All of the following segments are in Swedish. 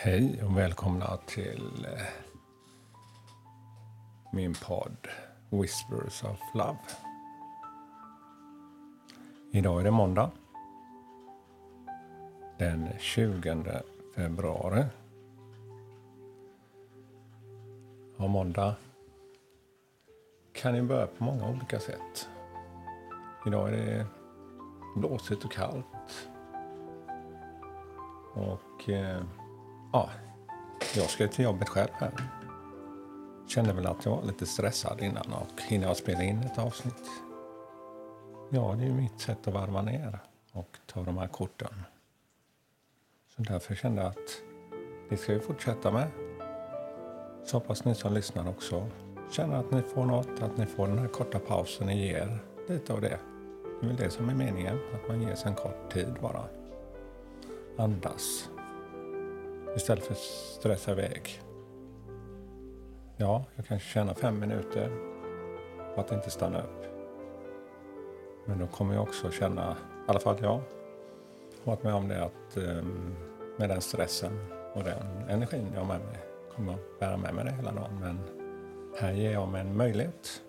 Hej och välkomna till eh, min podd Whispers of Love. Idag är det måndag den 20 februari. Och måndag kan ju börja på många olika sätt. Idag är det blåsigt och kallt. Och eh, ja, jag ska till jobbet själv här. Kände väl att jag var lite stressad innan och hinner jag spela in ett avsnitt. Ja, det är ju mitt sätt att varva ner och ta de här korten. Så därför kände jag att det ska vi fortsätta med. Så hoppas ni som lyssnar också känner att ni får något, att ni får den här korta pausen ni ger lite av det. Det är väl det som är meningen, att man ger sig en kort tid bara. Andas. Istället för att stressa iväg. Ja, jag kanske tjänar fem minuter på att inte stanna upp. Men då kommer jag också känna, i alla fall jag, har varit med om det att ehm, med den stressen och den energin jag har med mig kommer att bära med mig det hela dagen. Men här ger jag mig en möjlighet.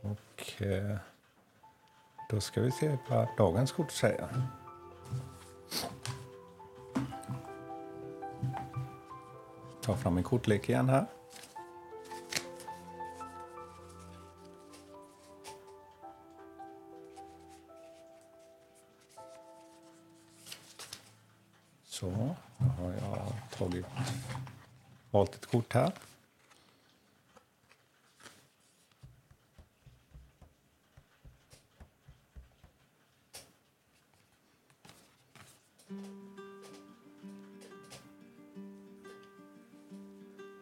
Och eh, då ska vi se vad dagens kort säger. Ta fram min kortlek igen här. Så, då har jag tagit, valt ett kort här.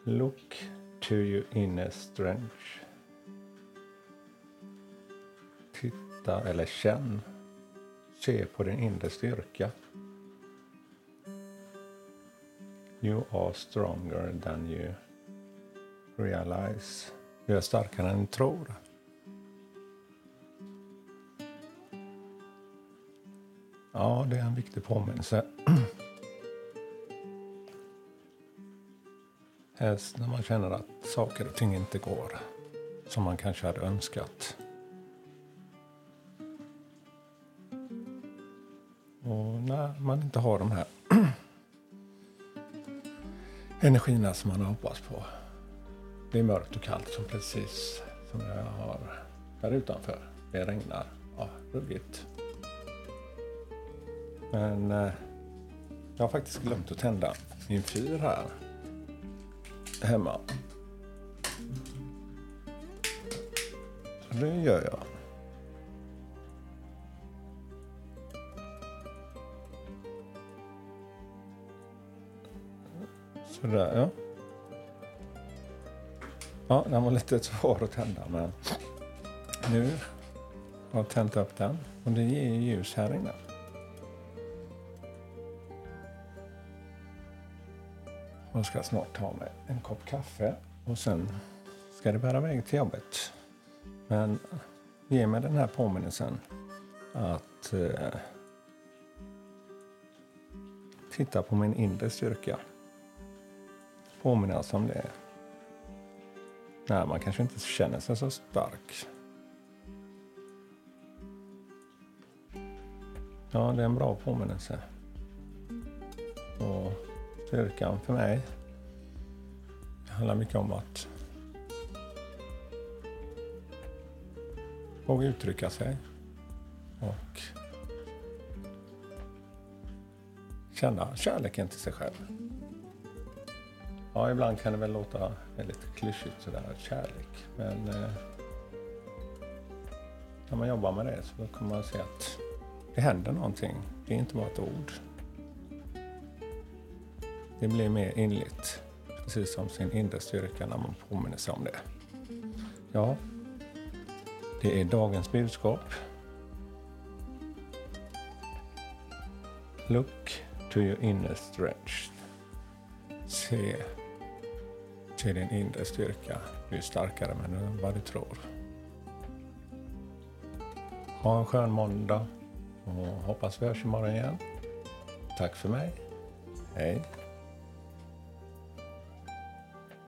Look to your inner strength. Titta eller känn. Se på din inre styrka. You are stronger than you realize. Du är starkare än du tror. Ja, det är en viktig påminnelse. Helst när man känner att saker och ting inte går som man kanske hade önskat. Och när man inte har de här energierna som man har hoppats på. Det är mörkt och kallt som precis som jag har här utanför. Det regnar. Ja, ruggigt. Men eh, jag har faktiskt glömt att tända min fyr här hemma. Så det gör jag. Sådär ja. Ja, den var lite svår att tända men nu har jag tänt upp den och det ger ljus här inne. Jag ska snart ta mig en kopp kaffe och sen ska det bära iväg till jobbet. Men ge mig den här påminnelsen att eh, titta på min inre styrka. Påminnas om det. Nej, man kanske inte känner sig så stark. Ja, det är en bra påminnelse. Och styrkan för mig det handlar mycket om att våga uttrycka sig och känna kärleken till sig själv. Ja, ibland kan det väl låta väldigt klyschigt sådär, kärlek. Men eh, när man jobbar med det så kommer man se att det händer någonting. Det är inte bara ett ord. Det blir mer inligt, precis som sin inre styrka när man påminner sig om det. Ja, det är dagens budskap. Look to your inner strength. Se till din inre styrka. Du är starkare än vad du tror. Ha en skön måndag och hoppas vi hörs imorgon igen. Tack för mig. Hej.